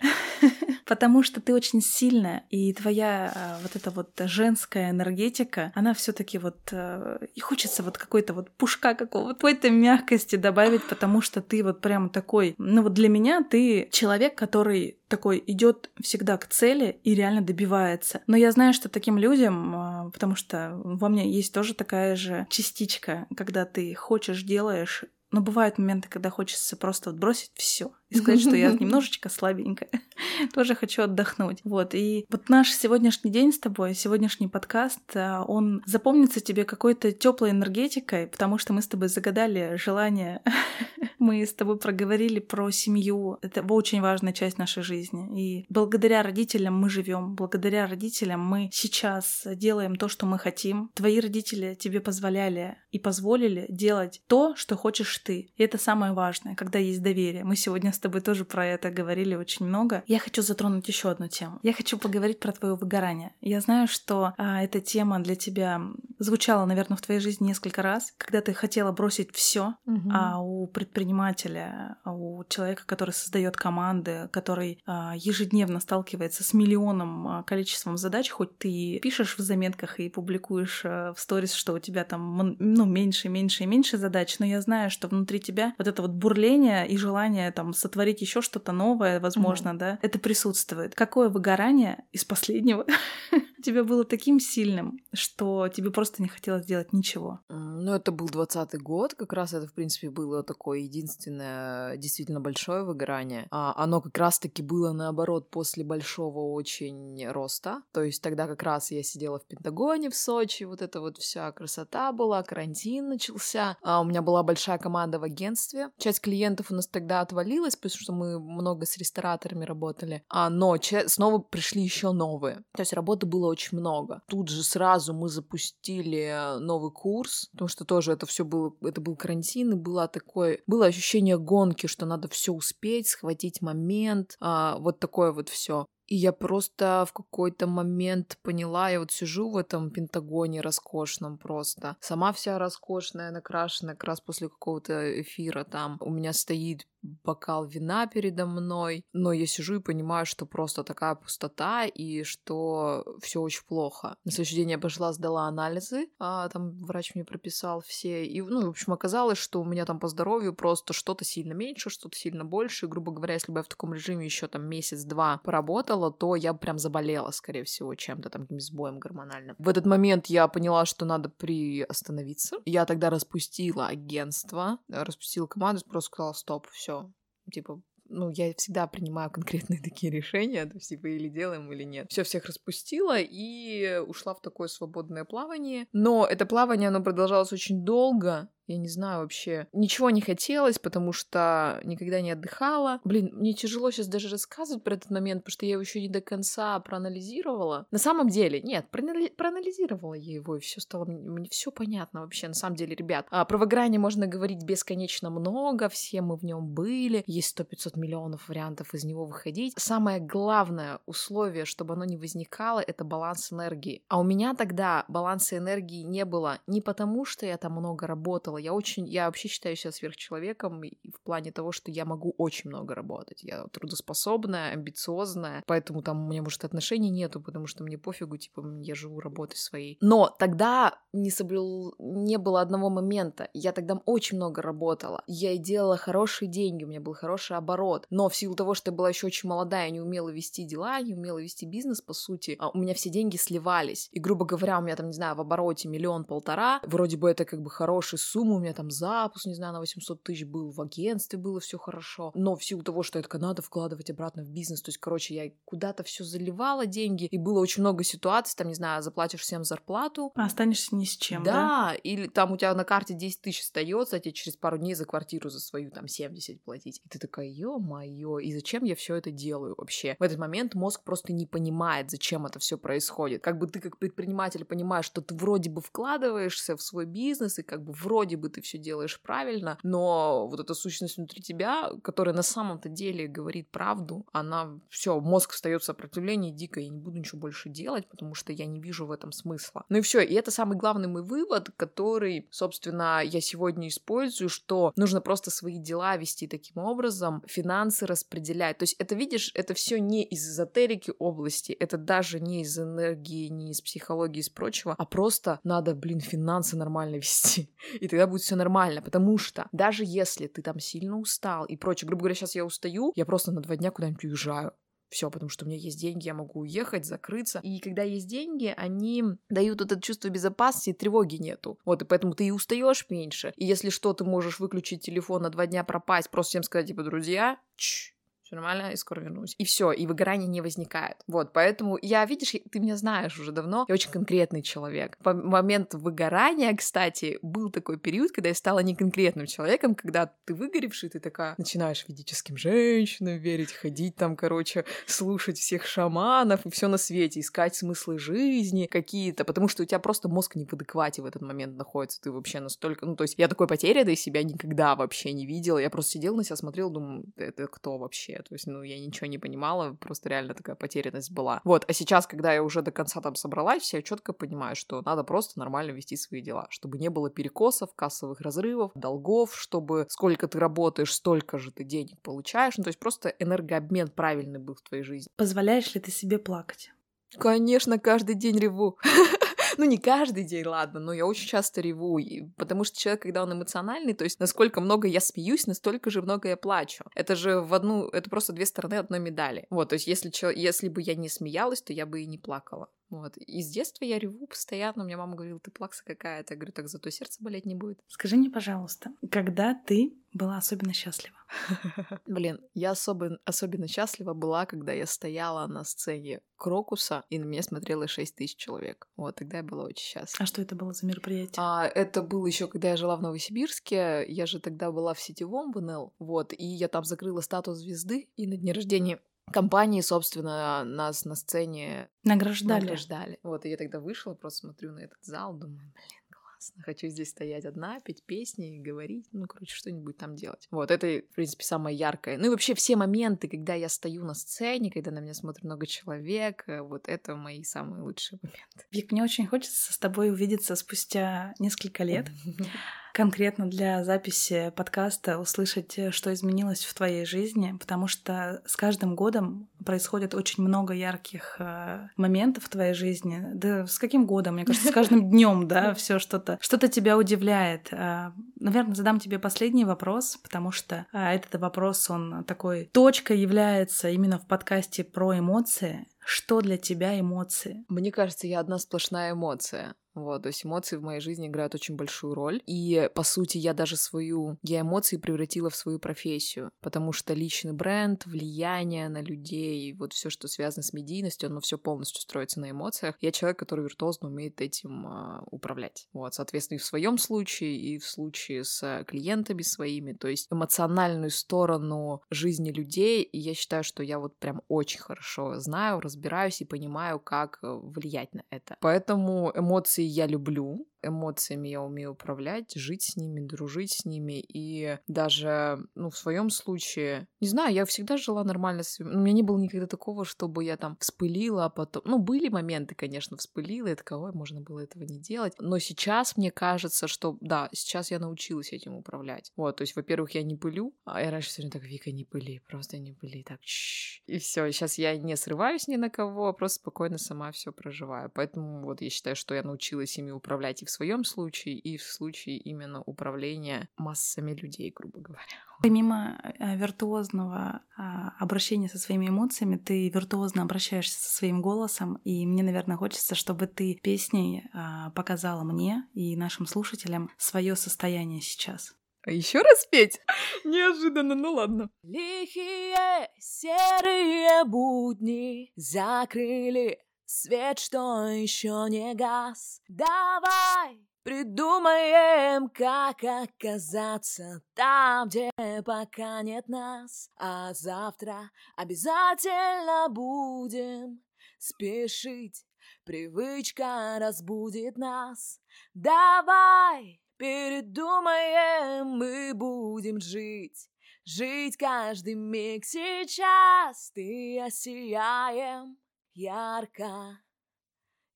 Потому что ты очень сильная, и твоя а, вот эта вот женская энергетика, она все таки вот... а, И хочется вот какой-то вот пушка какого-то, какой-то мягкости добавить, потому что ты вот прям такой... Ну вот для меня ты человек, который такой идет всегда к цели и реально добивается. Но я знаю, что таким людям, а, потому что во мне есть тоже такая же частичка, когда ты хочешь, делаешь, но бывают моменты, когда хочется просто вот бросить все и сказать, что я <laughs> немножечко слабенькая, <laughs> тоже хочу отдохнуть. Вот, и вот наш сегодняшний день с тобой, сегодняшний подкаст, а, он запомнится тебе какой-то теплой энергетикой, потому что мы с тобой загадали желание, <laughs> мы с тобой проговорили про семью, это очень важная часть нашей жизни, и благодаря родителям мы живем, благодаря родителям мы сейчас делаем то, что мы хотим. Твои родители тебе позволяли и позволили делать то, что хочешь ты. И это самое важное, когда есть доверие. Мы сегодня с тобой тоже про это говорили очень много. Я хочу затронуть еще одну тему. Я хочу поговорить про твое выгорание. Я знаю, что а, эта тема для тебя звучала, наверное, в твоей жизни несколько раз, когда ты хотела бросить все, Мгм. а у предпринимателя, у человека, который создает команды, который а, ежедневно сталкивается с миллионом а, количеством задач, хоть ты и пишешь в заметках и публикуешь а, в сторис, что у тебя там ну, меньше, меньше и меньше задач, но я знаю, что внутри тебя вот это вот бурление и желание там сотворить еще что-то новое, возможно, да, это присутствует. Какое выгорание из последнего <laughs> тебя было таким сильным, что тебе просто не хотелось делать ничего? Ну, это был двадцатый год, как раз это, в принципе, было такое единственное действительно большое выгорание. А оно как раз-таки было, наоборот, после большого очень роста. То есть тогда как раз я сидела в Пентагоне в Сочи, вот это вот вся красота была, карантин начался. А у меня была большая команда в агентстве. Часть клиентов у нас тогда отвалилась, потому что мы много с рестораторами работали. А, но снова пришли еще новые. То есть работы было очень много. Тут же сразу мы запустили новый курс, потому что тоже это все было, это был карантин, и было такое, было ощущение гонки, что надо все успеть, схватить момент, а, вот такое вот все. И я просто в какой-то момент поняла, я вот сижу в этом Пентагоне роскошном просто. Сама вся роскошная, накрашенная, как раз после какого-то эфира там. У меня стоит бокал вина передо мной, но я сижу и понимаю, что просто такая пустота и что все очень плохо. На следующий день я пошла, сдала анализы, а там врач мне прописал все, и, ну, в общем, оказалось, что у меня там по здоровью просто что-то сильно меньше, что-то сильно больше, и, грубо говоря, если бы я в таком режиме еще там месяц-два поработала, то я прям заболела, скорее всего, чем-то там сбоем гормональным. В этот момент я поняла, что надо приостановиться. Я тогда распустила агентство, распустила команду, просто сказала, стоп, все, все. Типа, ну, я всегда принимаю конкретные такие решения, то есть, типа, или делаем, или нет. Все всех распустила и ушла в такое свободное плавание. Но это плавание, оно продолжалось очень долго, я не знаю вообще. Ничего не хотелось, потому что никогда не отдыхала. Блин, мне тяжело сейчас даже рассказывать про этот момент, потому что я его еще не до конца проанализировала. На самом деле, нет, проанализировала я его, и все стало мне все понятно вообще. На самом деле, ребят, а, про выгорание можно говорить бесконечно много, все мы в нем были, есть 100-500 миллионов вариантов из него выходить. Самое главное условие, чтобы оно не возникало, это баланс энергии. А у меня тогда баланса энергии не было не потому, что я там много работала, я очень, я вообще считаю себя сверхчеловеком в плане того, что я могу очень много работать. Я трудоспособная, амбициозная, поэтому там у меня, может, отношений нету, потому что мне пофигу, типа, я живу работой своей. Но тогда не соблюл, не было одного момента. Я тогда очень много работала. Я делала хорошие деньги, у меня был хороший оборот. Но в силу того, что я была еще очень молодая, не умела вести дела, не умела вести бизнес, по сути, а у меня все деньги сливались. И, грубо говоря, у меня там, не знаю, в обороте миллион-полтора, вроде бы это как бы хороший сумма, сумма, у меня там запуск, не знаю, на 800 тысяч был, в агентстве было все хорошо, но в силу того, что это надо вкладывать обратно в бизнес, то есть, короче, я куда-то все заливала деньги, и было очень много ситуаций, там, не знаю, заплатишь всем зарплату. А останешься ни с чем, да? Да, или там у тебя на карте 10 тысяч остается, а тебе через пару дней за квартиру за свою там 70 платить. И ты такая, ё-моё, и зачем я все это делаю вообще? В этот момент мозг просто не понимает, зачем это все происходит. Как бы ты как предприниматель понимаешь, что ты вроде бы вкладываешься в свой бизнес, и как бы вроде бы ты все делаешь правильно, но вот эта сущность внутри тебя, которая на самом-то деле говорит правду, она все, мозг встает в сопротивление, дико, я не буду ничего больше делать, потому что я не вижу в этом смысла. Ну и все, и это самый главный мой вывод, который, собственно, я сегодня использую, что нужно просто свои дела вести таким образом, финансы распределять. То есть это, видишь, это все не из эзотерики области, это даже не из энергии, не из психологии, из прочего, а просто надо, блин, финансы нормально вести. <laughs> И тогда будет все нормально, потому что даже если ты там сильно устал и прочее, грубо говоря, сейчас я устаю, я просто на два дня куда-нибудь уезжаю. Все, потому что у меня есть деньги, я могу уехать, закрыться. И когда есть деньги, они дают вот это чувство безопасности, тревоги нету. Вот, и поэтому ты и устаешь меньше. И если что, ты можешь выключить телефон на два дня пропасть, просто всем сказать, типа, друзья, чш, все нормально, и скоро вернусь. И все, и выгорание не возникает. Вот, поэтому я, видишь, ты меня знаешь уже давно, я очень конкретный человек. По момент выгорания, кстати, был такой период, когда я стала неконкретным человеком, когда ты выгоревший, ты такая начинаешь ведическим женщинам верить, ходить там, короче, слушать всех шаманов и все на свете, искать смыслы жизни какие-то, потому что у тебя просто мозг не в адеквате в этот момент находится, ты вообще настолько, ну, то есть я такой потерянной себя никогда вообще не видела, я просто сидела на себя, смотрела, думаю, это кто вообще? То есть, ну, я ничего не понимала, просто реально такая потерянность была. Вот, а сейчас, когда я уже до конца там собралась, я четко понимаю, что надо просто нормально вести свои дела, чтобы не было перекосов, кассовых разрывов, долгов, чтобы сколько ты работаешь, столько же ты денег получаешь, ну, то есть просто энергообмен правильный был в твоей жизни. Позволяешь ли ты себе плакать? Конечно, каждый день реву. <laughs> Ну, не каждый день, ладно, но я очень часто реву, потому что человек, когда он эмоциональный, то есть насколько много я смеюсь, настолько же много я плачу. Это же в одну, это просто две стороны одной медали. Вот, то есть если, если бы я не смеялась, то я бы и не плакала. Вот. И с детства я реву постоянно. У меня мама говорила, ты плакса какая-то. Я говорю, так зато сердце болеть не будет. Скажи мне, пожалуйста, когда ты была особенно счастлива? <laughs> Блин, я особо, особенно счастлива была, когда я стояла на сцене Крокуса, и на меня смотрело 6 тысяч человек. Вот, тогда я была очень счастлива. А что это было за мероприятие? А, это было еще, когда я жила в Новосибирске. Я же тогда была в сетевом в НЛ, вот, и я там закрыла статус звезды, и на дне рождения компании, собственно, нас на сцене Награждали. награждали. Вот, и я тогда вышла, просто смотрю на этот зал, думаю, блин, классно, хочу здесь стоять одна, петь песни, говорить, ну, короче, что-нибудь там делать. Вот, это, в принципе, самое яркое. Ну и вообще все моменты, когда я стою на сцене, когда на меня смотрит много человек, э, вот это мои самые лучшие моменты. Вик, мне очень хочется с тобой увидеться спустя несколько лет. <laughs> конкретно для записи подкаста услышать, э, что изменилось в твоей жизни, потому что с каждым годом происходит очень много ярких э, моментов в твоей жизни. Да с каким годом? Мне кажется, с каждым <laughs> днем, да, все что-то, что-то тебя удивляет. Э, наверное, задам тебе последний вопрос, потому что э, этот вопрос, он такой точкой является именно в подкасте про эмоции. Что для тебя эмоции? Мне кажется, я одна сплошная эмоция. Вот, то есть эмоции в моей жизни играют очень большую роль. И, по сути, я даже свою... Я эмоции превратила в свою профессию, потому что личный бренд, влияние на людей, вот все, что связано с медийностью, оно все полностью строится на эмоциях. Я человек, который виртуозно умеет этим э, управлять. Вот, соответственно, и в своем случае, и в случае с клиентами своими. То есть эмоциональную сторону жизни людей, я считаю, что я вот прям очень хорошо знаю, разбираюсь и понимаю, как э, влиять на это. Поэтому эмоции я люблю, эмоциями я умею управлять, жить с ними, дружить с ними. И даже, ну, в своем случае, не знаю, я всегда жила нормально. С... У меня не было никогда такого, чтобы я там вспылила, а потом... Ну, были моменты, конечно, вспылила, и такая, ой, можно было этого не делать. Но сейчас мне кажется, что, да, сейчас я научилась этим управлять. Вот, то есть, во-первых, я не пылю, а я раньше все время так, Вика, не пыли, просто не пыли, так, чш. И все, сейчас я не срываюсь ни на кого, а просто спокойно сама все проживаю. Поэтому вот я считаю, что я научилась ими управлять и в своем случае, и в случае именно управления массами людей, грубо говоря. Помимо э, виртуозного а, обращения со своими эмоциями, ты виртуозно обращаешься со своим голосом, и мне, наверное, хочется, чтобы ты песней а, показала мне и нашим слушателям свое состояние сейчас. А еще раз петь? <laughs> Неожиданно, ну ладно. Лихие серые будни закрыли Свет, что еще не гас, давай Придумаем, как оказаться там, где пока нет нас. А завтра обязательно будем спешить. Привычка разбудит нас. Давай передумаем, мы будем жить. Жить каждый миг сейчас, ты осияем ярко,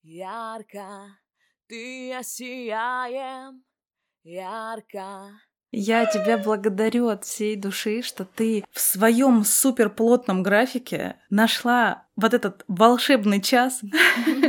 ярко, ты осияем ярко. Я тебя благодарю от всей души, что ты в своем суперплотном графике нашла вот этот волшебный час.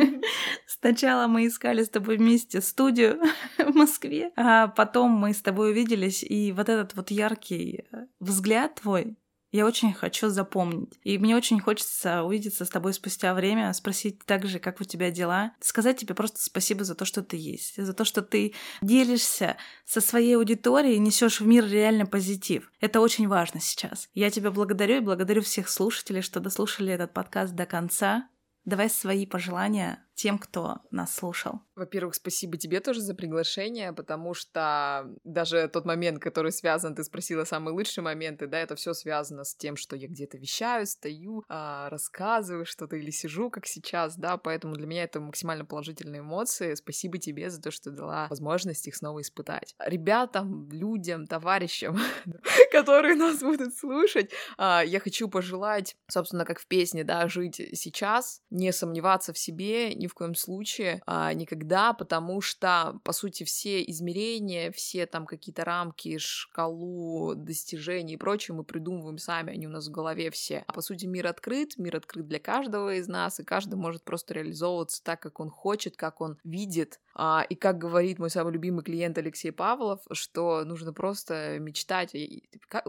<laughs> Сначала мы искали с тобой вместе студию в Москве, а потом мы с тобой увиделись, и вот этот вот яркий взгляд твой, я очень хочу запомнить. И мне очень хочется увидеться с тобой спустя время, спросить также, как у тебя дела, сказать тебе просто спасибо за то, что ты есть, за то, что ты делишься со своей аудиторией несешь в мир реально позитив. Это очень важно сейчас. Я тебя благодарю и благодарю всех слушателей, что дослушали этот подкаст до конца. Давай свои пожелания тем, кто нас слушал. Во-первых, спасибо тебе тоже за приглашение, потому что даже тот момент, который связан, ты спросила самые лучшие моменты, да, это все связано с тем, что я где-то вещаю, стою, а, рассказываю что-то или сижу, как сейчас, да, поэтому для меня это максимально положительные эмоции. Спасибо тебе за то, что дала возможность их снова испытать. Ребятам, людям, товарищам, <laughs> которые нас будут слушать, а, я хочу пожелать, собственно, как в песне, да, жить сейчас, не сомневаться в себе, не в коем случае а, никогда, потому что, по сути, все измерения, все там какие-то рамки, шкалу достижений и прочее мы придумываем сами, они у нас в голове все. А по сути, мир открыт, мир открыт для каждого из нас, и каждый может просто реализовываться так, как он хочет, как он видит. А, и как говорит мой самый любимый клиент Алексей Павлов, что нужно просто мечтать.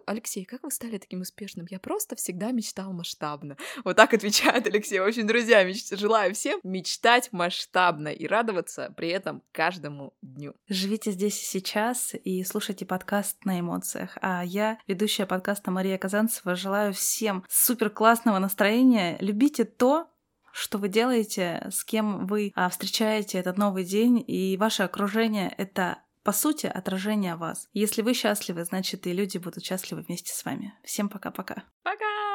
Алексей, как вы стали таким успешным? Я просто всегда мечтал масштабно. Вот так отвечает Алексей. В общем, друзья, меч... желаю всем мечтать мечтать масштабно и радоваться при этом каждому дню. Живите здесь и сейчас и слушайте подкаст на эмоциях. А я, ведущая подкаста Мария Казанцева, желаю всем супер классного настроения. Любите то, что вы делаете, с кем вы а, встречаете этот новый день, и ваше окружение — это по сути, отражение вас. Если вы счастливы, значит и люди будут счастливы вместе с вами. Всем пока-пока. Пока!